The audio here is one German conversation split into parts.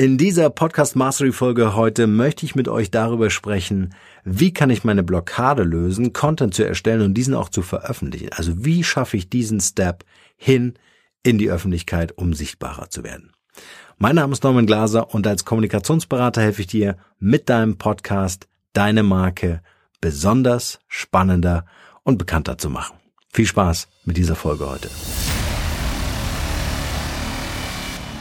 In dieser Podcast Mastery Folge heute möchte ich mit euch darüber sprechen, wie kann ich meine Blockade lösen, Content zu erstellen und diesen auch zu veröffentlichen. Also wie schaffe ich diesen Step hin in die Öffentlichkeit, um sichtbarer zu werden. Mein Name ist Norman Glaser und als Kommunikationsberater helfe ich dir mit deinem Podcast deine Marke besonders spannender und bekannter zu machen. Viel Spaß mit dieser Folge heute.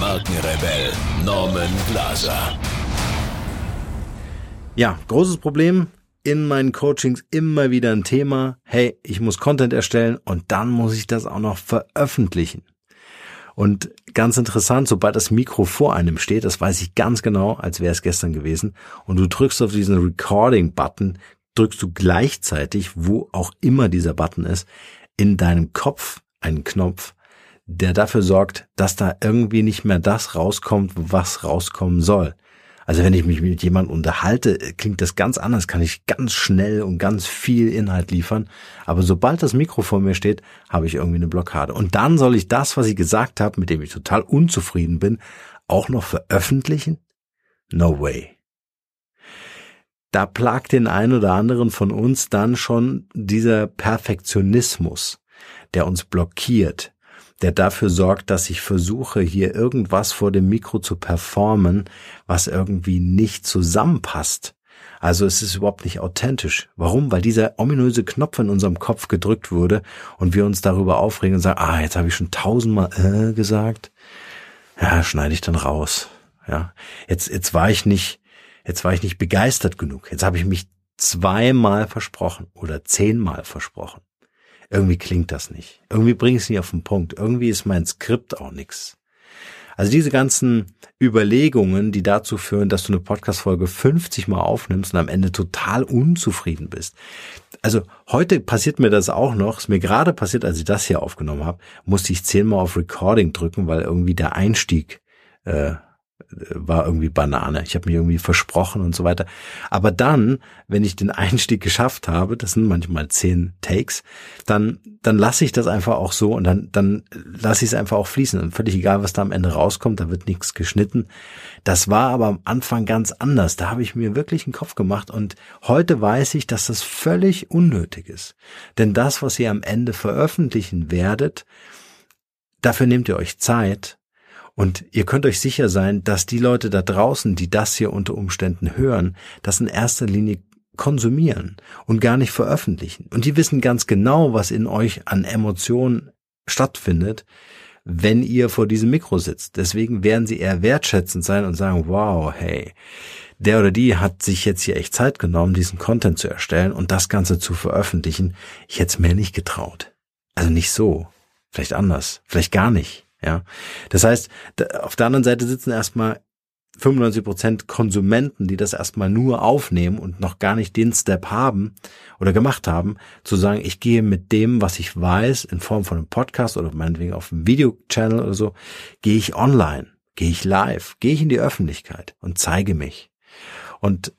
Markenrebell Norman Glaser. Ja, großes Problem in meinen Coachings immer wieder ein Thema. Hey, ich muss Content erstellen und dann muss ich das auch noch veröffentlichen. Und ganz interessant, sobald das Mikro vor einem steht, das weiß ich ganz genau, als wäre es gestern gewesen, und du drückst auf diesen Recording-Button, drückst du gleichzeitig, wo auch immer dieser Button ist, in deinem Kopf einen Knopf, der dafür sorgt, dass da irgendwie nicht mehr das rauskommt, was rauskommen soll. Also wenn ich mich mit jemandem unterhalte, klingt das ganz anders, kann ich ganz schnell und ganz viel Inhalt liefern. Aber sobald das Mikro vor mir steht, habe ich irgendwie eine Blockade. Und dann soll ich das, was ich gesagt habe, mit dem ich total unzufrieden bin, auch noch veröffentlichen? No way. Da plagt den einen oder anderen von uns dann schon dieser Perfektionismus, der uns blockiert, der dafür sorgt, dass ich versuche, hier irgendwas vor dem Mikro zu performen, was irgendwie nicht zusammenpasst. Also es ist überhaupt nicht authentisch. Warum? Weil dieser ominöse Knopf in unserem Kopf gedrückt wurde und wir uns darüber aufregen und sagen, ah, jetzt habe ich schon tausendmal äh gesagt. Ja, schneide ich dann raus. Ja, jetzt jetzt war ich nicht, jetzt war ich nicht begeistert genug. Jetzt habe ich mich zweimal versprochen oder zehnmal versprochen irgendwie klingt das nicht. Irgendwie bringe ich es nicht auf den Punkt. Irgendwie ist mein Skript auch nix. Also diese ganzen Überlegungen, die dazu führen, dass du eine Podcast-Folge 50 Mal aufnimmst und am Ende total unzufrieden bist. Also heute passiert mir das auch noch. Ist mir gerade passiert, als ich das hier aufgenommen habe, musste ich zehnmal auf Recording drücken, weil irgendwie der Einstieg äh, war irgendwie Banane. Ich habe mich irgendwie versprochen und so weiter. Aber dann, wenn ich den Einstieg geschafft habe, das sind manchmal zehn Takes, dann dann lasse ich das einfach auch so und dann dann lasse ich es einfach auch fließen. Und völlig egal, was da am Ende rauskommt, da wird nichts geschnitten. Das war aber am Anfang ganz anders. Da habe ich mir wirklich einen Kopf gemacht und heute weiß ich, dass das völlig unnötig ist. Denn das, was ihr am Ende veröffentlichen werdet, dafür nehmt ihr euch Zeit und ihr könnt euch sicher sein, dass die Leute da draußen, die das hier unter Umständen hören, das in erster Linie konsumieren und gar nicht veröffentlichen. Und die wissen ganz genau, was in euch an Emotionen stattfindet, wenn ihr vor diesem Mikro sitzt. Deswegen werden sie eher wertschätzend sein und sagen, wow, hey, der oder die hat sich jetzt hier echt Zeit genommen, diesen Content zu erstellen und das Ganze zu veröffentlichen. Ich hätte es mir nicht getraut. Also nicht so. Vielleicht anders. Vielleicht gar nicht. Ja, das heißt, auf der anderen Seite sitzen erstmal 95 Prozent Konsumenten, die das erstmal nur aufnehmen und noch gar nicht den Step haben oder gemacht haben, zu sagen, ich gehe mit dem, was ich weiß, in Form von einem Podcast oder meinetwegen auf einem Videochannel oder so, gehe ich online, gehe ich live, gehe ich in die Öffentlichkeit und zeige mich. Und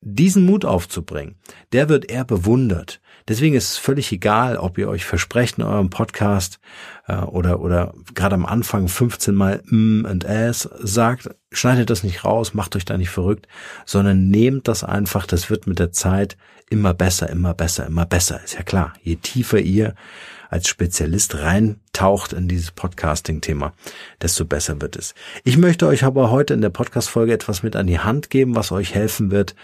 diesen Mut aufzubringen, der wird eher bewundert. Deswegen ist es völlig egal, ob ihr euch versprecht in eurem Podcast äh, oder oder gerade am Anfang 15 Mal mm und s sagt, schneidet das nicht raus, macht euch da nicht verrückt, sondern nehmt das einfach, das wird mit der Zeit immer besser, immer besser, immer besser. Ist ja klar, je tiefer ihr als Spezialist reintaucht in dieses Podcasting-Thema, desto besser wird es. Ich möchte euch aber heute in der Podcast-Folge etwas mit an die Hand geben, was euch helfen wird,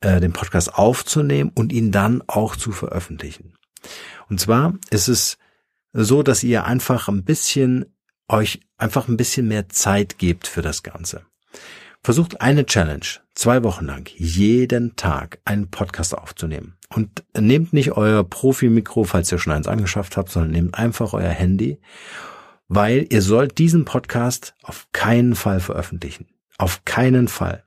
äh, den Podcast aufzunehmen und ihn dann auch zu veröffentlichen. Und zwar ist es so, dass ihr einfach ein bisschen euch einfach ein bisschen mehr Zeit gebt für das Ganze. Versucht eine Challenge, zwei Wochen lang, jeden Tag einen Podcast aufzunehmen. Und nehmt nicht euer Profi-Mikro, falls ihr schon eins angeschafft habt, sondern nehmt einfach euer Handy, weil ihr sollt diesen Podcast auf keinen Fall veröffentlichen. Auf keinen Fall.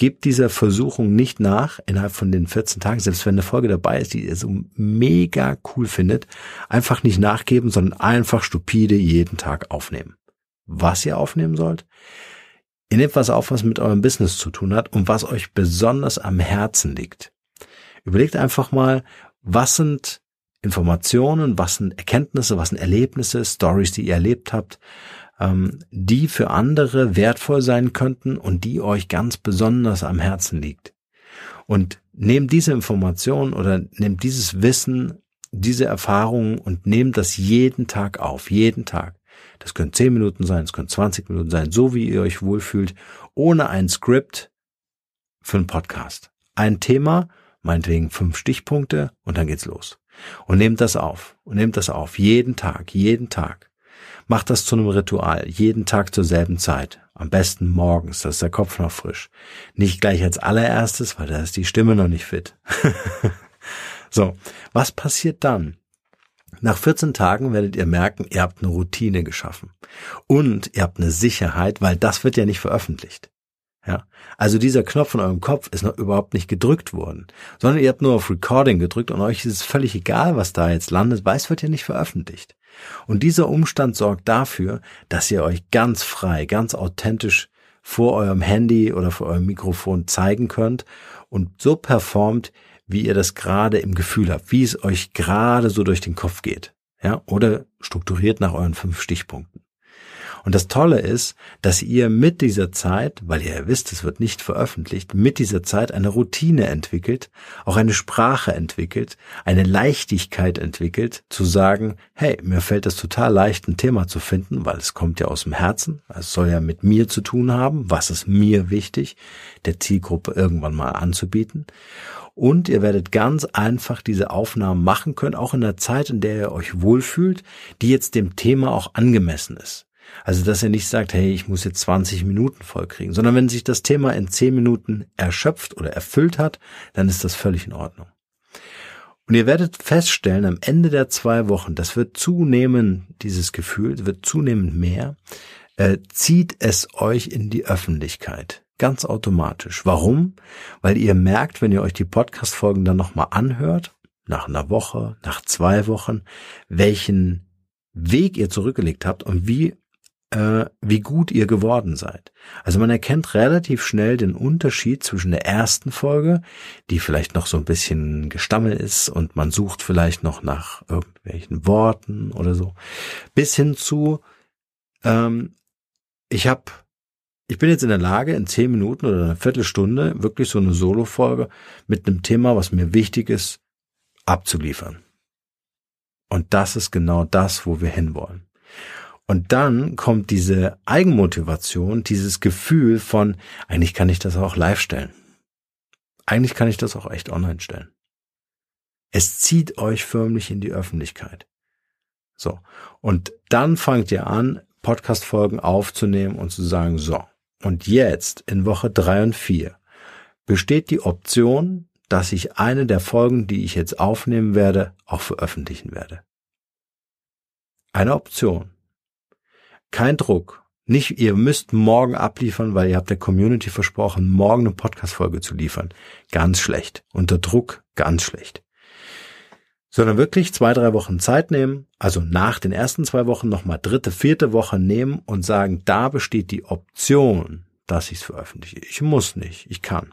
Gebt dieser Versuchung nicht nach innerhalb von den 14 Tagen, selbst wenn eine Folge dabei ist, die ihr so mega cool findet, einfach nicht nachgeben, sondern einfach stupide jeden Tag aufnehmen. Was ihr aufnehmen sollt? Ihr nehmt was auf, was mit eurem Business zu tun hat und was euch besonders am Herzen liegt. Überlegt einfach mal, was sind Informationen, was sind Erkenntnisse, was sind Erlebnisse, Stories, die ihr erlebt habt, ähm, die für andere wertvoll sein könnten und die euch ganz besonders am Herzen liegt. Und nehmt diese Information oder nehmt dieses Wissen, diese Erfahrungen und nehmt das jeden Tag auf, jeden Tag. Das können 10 Minuten sein, es können 20 Minuten sein, so wie ihr euch wohlfühlt, ohne ein Skript für einen Podcast. Ein Thema, meinetwegen fünf Stichpunkte und dann geht's los. Und nehmt das auf und nehmt das auf, jeden Tag, jeden Tag. Macht das zu einem Ritual, jeden Tag zur selben Zeit. Am besten morgens, da ist der Kopf noch frisch. Nicht gleich als allererstes, weil da ist die Stimme noch nicht fit. so, was passiert dann? Nach 14 Tagen werdet ihr merken, ihr habt eine Routine geschaffen. Und ihr habt eine Sicherheit, weil das wird ja nicht veröffentlicht. Ja, also dieser Knopf in eurem Kopf ist noch überhaupt nicht gedrückt worden, sondern ihr habt nur auf Recording gedrückt und euch ist es völlig egal, was da jetzt landet, weil es wird ja nicht veröffentlicht. Und dieser Umstand sorgt dafür, dass ihr euch ganz frei, ganz authentisch vor eurem Handy oder vor eurem Mikrofon zeigen könnt und so performt, wie ihr das gerade im Gefühl habt, wie es euch gerade so durch den Kopf geht. Ja, oder strukturiert nach euren fünf Stichpunkten. Und das Tolle ist, dass ihr mit dieser Zeit, weil ihr ja wisst, es wird nicht veröffentlicht, mit dieser Zeit eine Routine entwickelt, auch eine Sprache entwickelt, eine Leichtigkeit entwickelt, zu sagen, hey, mir fällt es total leicht, ein Thema zu finden, weil es kommt ja aus dem Herzen, es soll ja mit mir zu tun haben, was ist mir wichtig, der Zielgruppe irgendwann mal anzubieten. Und ihr werdet ganz einfach diese Aufnahmen machen können, auch in der Zeit, in der ihr euch wohlfühlt, die jetzt dem Thema auch angemessen ist. Also, dass er nicht sagt, hey, ich muss jetzt 20 Minuten vollkriegen, sondern wenn sich das Thema in 10 Minuten erschöpft oder erfüllt hat, dann ist das völlig in Ordnung. Und ihr werdet feststellen, am Ende der zwei Wochen, das wird zunehmen, dieses Gefühl, wird zunehmend mehr, äh, zieht es euch in die Öffentlichkeit. Ganz automatisch. Warum? Weil ihr merkt, wenn ihr euch die Podcast-Folgen dann nochmal anhört, nach einer Woche, nach zwei Wochen, welchen Weg ihr zurückgelegt habt und wie äh, wie gut ihr geworden seid. Also man erkennt relativ schnell den Unterschied zwischen der ersten Folge, die vielleicht noch so ein bisschen gestammelt ist und man sucht vielleicht noch nach irgendwelchen Worten oder so, bis hin zu ähm, ich habe ich bin jetzt in der Lage, in zehn Minuten oder einer Viertelstunde wirklich so eine Solo-Folge mit einem Thema, was mir wichtig ist, abzuliefern. Und das ist genau das, wo wir hinwollen. Und dann kommt diese Eigenmotivation, dieses Gefühl von, eigentlich kann ich das auch live stellen. Eigentlich kann ich das auch echt online stellen. Es zieht euch förmlich in die Öffentlichkeit. So. Und dann fangt ihr an, Podcast-Folgen aufzunehmen und zu sagen, so. Und jetzt in Woche drei und vier besteht die Option, dass ich eine der Folgen, die ich jetzt aufnehmen werde, auch veröffentlichen werde. Eine Option. Kein Druck. Nicht, ihr müsst morgen abliefern, weil ihr habt der Community versprochen, morgen eine Podcast-Folge zu liefern. Ganz schlecht. Unter Druck ganz schlecht. Sondern wirklich zwei, drei Wochen Zeit nehmen, also nach den ersten zwei Wochen nochmal dritte, vierte Woche nehmen und sagen, da besteht die Option, dass ich es veröffentliche. Ich muss nicht, ich kann.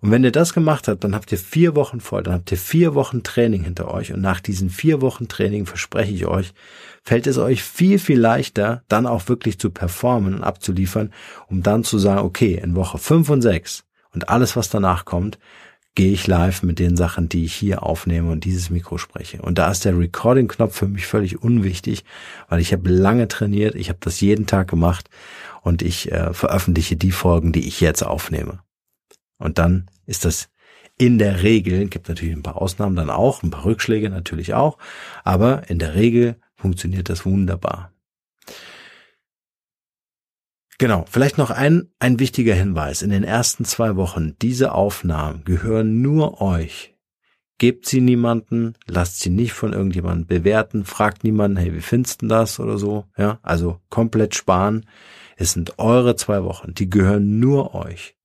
Und wenn ihr das gemacht habt, dann habt ihr vier Wochen voll, dann habt ihr vier Wochen Training hinter euch und nach diesen vier Wochen Training verspreche ich euch, fällt es euch viel, viel leichter, dann auch wirklich zu performen und abzuliefern, um dann zu sagen, okay, in Woche fünf und sechs und alles, was danach kommt, gehe ich live mit den Sachen, die ich hier aufnehme und dieses Mikro spreche. Und da ist der Recording-Knopf für mich völlig unwichtig, weil ich habe lange trainiert, ich habe das jeden Tag gemacht und ich äh, veröffentliche die Folgen, die ich jetzt aufnehme. Und dann ist das in der Regel, gibt natürlich ein paar Ausnahmen dann auch, ein paar Rückschläge natürlich auch, aber in der Regel funktioniert das wunderbar. Genau, vielleicht noch ein, ein wichtiger Hinweis. In den ersten zwei Wochen, diese Aufnahmen gehören nur euch. Gebt sie niemanden, lasst sie nicht von irgendjemandem bewerten, fragt niemanden, hey, wie findest du das oder so, ja, also komplett sparen. Es sind eure zwei Wochen, die gehören nur euch.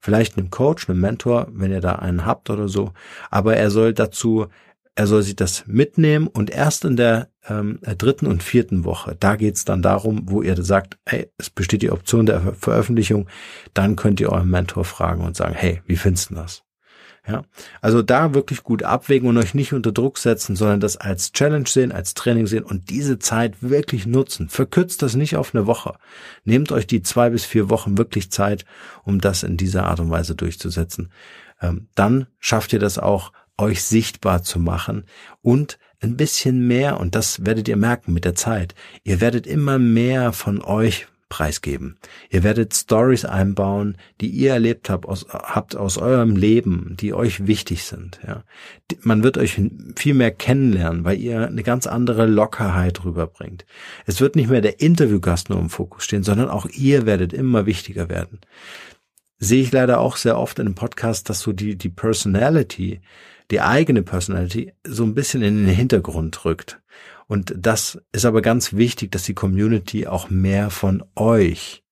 Vielleicht einem Coach, einem Mentor, wenn ihr da einen habt oder so. Aber er soll dazu, er soll sich das mitnehmen und erst in der ähm, dritten und vierten Woche, da geht's dann darum, wo ihr sagt, hey, es besteht die Option der Veröffentlichung, dann könnt ihr euren Mentor fragen und sagen, hey, wie findest du das? Ja, also da wirklich gut abwägen und euch nicht unter Druck setzen, sondern das als Challenge sehen, als Training sehen und diese Zeit wirklich nutzen. Verkürzt das nicht auf eine Woche. Nehmt euch die zwei bis vier Wochen wirklich Zeit, um das in dieser Art und Weise durchzusetzen. Ähm, dann schafft ihr das auch, euch sichtbar zu machen und ein bisschen mehr, und das werdet ihr merken mit der Zeit, ihr werdet immer mehr von euch preisgeben. Ihr werdet Stories einbauen, die ihr erlebt habt aus, habt aus eurem Leben, die euch wichtig sind. Ja. Man wird euch viel mehr kennenlernen, weil ihr eine ganz andere Lockerheit rüberbringt. Es wird nicht mehr der Interviewgast nur im Fokus stehen, sondern auch ihr werdet immer wichtiger werden. Sehe ich leider auch sehr oft in einem Podcast, dass so die, die Personality, die eigene Personality so ein bisschen in den Hintergrund rückt. Und das ist aber ganz wichtig, dass die Community auch mehr von euch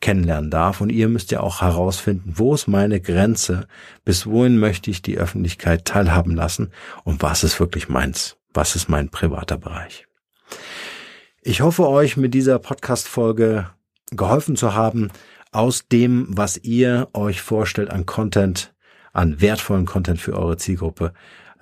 kennenlernen darf. Und ihr müsst ja auch herausfinden, wo ist meine Grenze, bis wohin möchte ich die Öffentlichkeit teilhaben lassen und was ist wirklich meins, was ist mein privater Bereich. Ich hoffe euch mit dieser Podcast-Folge geholfen zu haben, aus dem, was ihr euch vorstellt an Content, an wertvollen Content für eure Zielgruppe,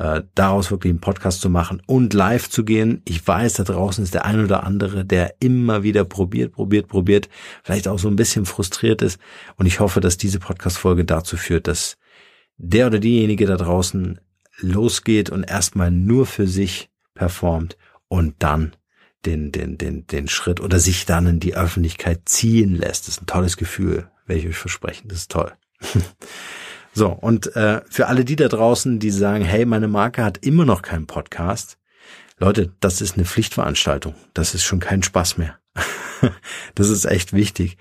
äh, daraus wirklich einen Podcast zu machen und live zu gehen. Ich weiß, da draußen ist der ein oder andere, der immer wieder probiert, probiert, probiert, vielleicht auch so ein bisschen frustriert ist. Und ich hoffe, dass diese Podcast-Folge dazu führt, dass der oder diejenige da draußen losgeht und erstmal nur für sich performt und dann den, den, den, den Schritt oder sich dann in die Öffentlichkeit ziehen lässt. Das ist ein tolles Gefühl, welches ich versprechen. Das ist toll. So, und äh, für alle die da draußen, die sagen, hey, meine Marke hat immer noch keinen Podcast, Leute, das ist eine Pflichtveranstaltung. Das ist schon kein Spaß mehr. das ist echt wichtig.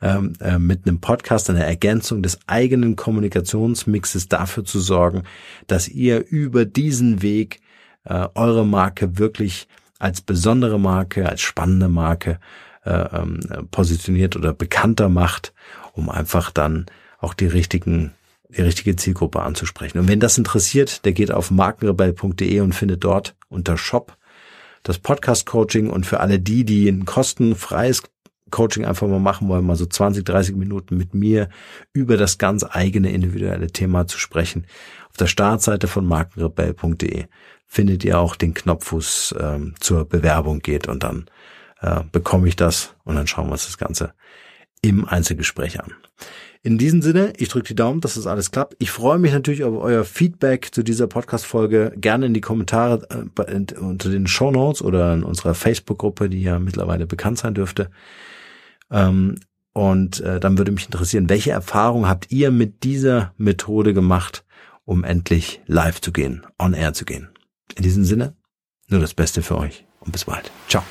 Ähm, äh, mit einem Podcast, einer Ergänzung des eigenen Kommunikationsmixes dafür zu sorgen, dass ihr über diesen Weg äh, eure Marke wirklich als besondere Marke, als spannende Marke äh, ähm, positioniert oder bekannter macht, um einfach dann auch die richtigen die richtige Zielgruppe anzusprechen. Und wenn das interessiert, der geht auf markenrebell.de und findet dort unter Shop das Podcast Coaching und für alle die, die ein kostenfreies Coaching einfach mal machen wollen, mal so 20, 30 Minuten mit mir über das ganz eigene individuelle Thema zu sprechen. Auf der Startseite von markenrebell.de findet ihr auch den Knopf, wo es ähm, zur Bewerbung geht und dann äh, bekomme ich das und dann schauen wir uns das Ganze im Einzelgespräch an. In diesem Sinne, ich drücke die Daumen, dass das alles klappt. Ich freue mich natürlich auf euer Feedback zu dieser Podcast-Folge. Gerne in die Kommentare äh, unter den Show Notes oder in unserer Facebook-Gruppe, die ja mittlerweile bekannt sein dürfte. Ähm, und äh, dann würde mich interessieren, welche Erfahrungen habt ihr mit dieser Methode gemacht, um endlich live zu gehen, on air zu gehen? In diesem Sinne, nur das Beste für euch und bis bald. Ciao.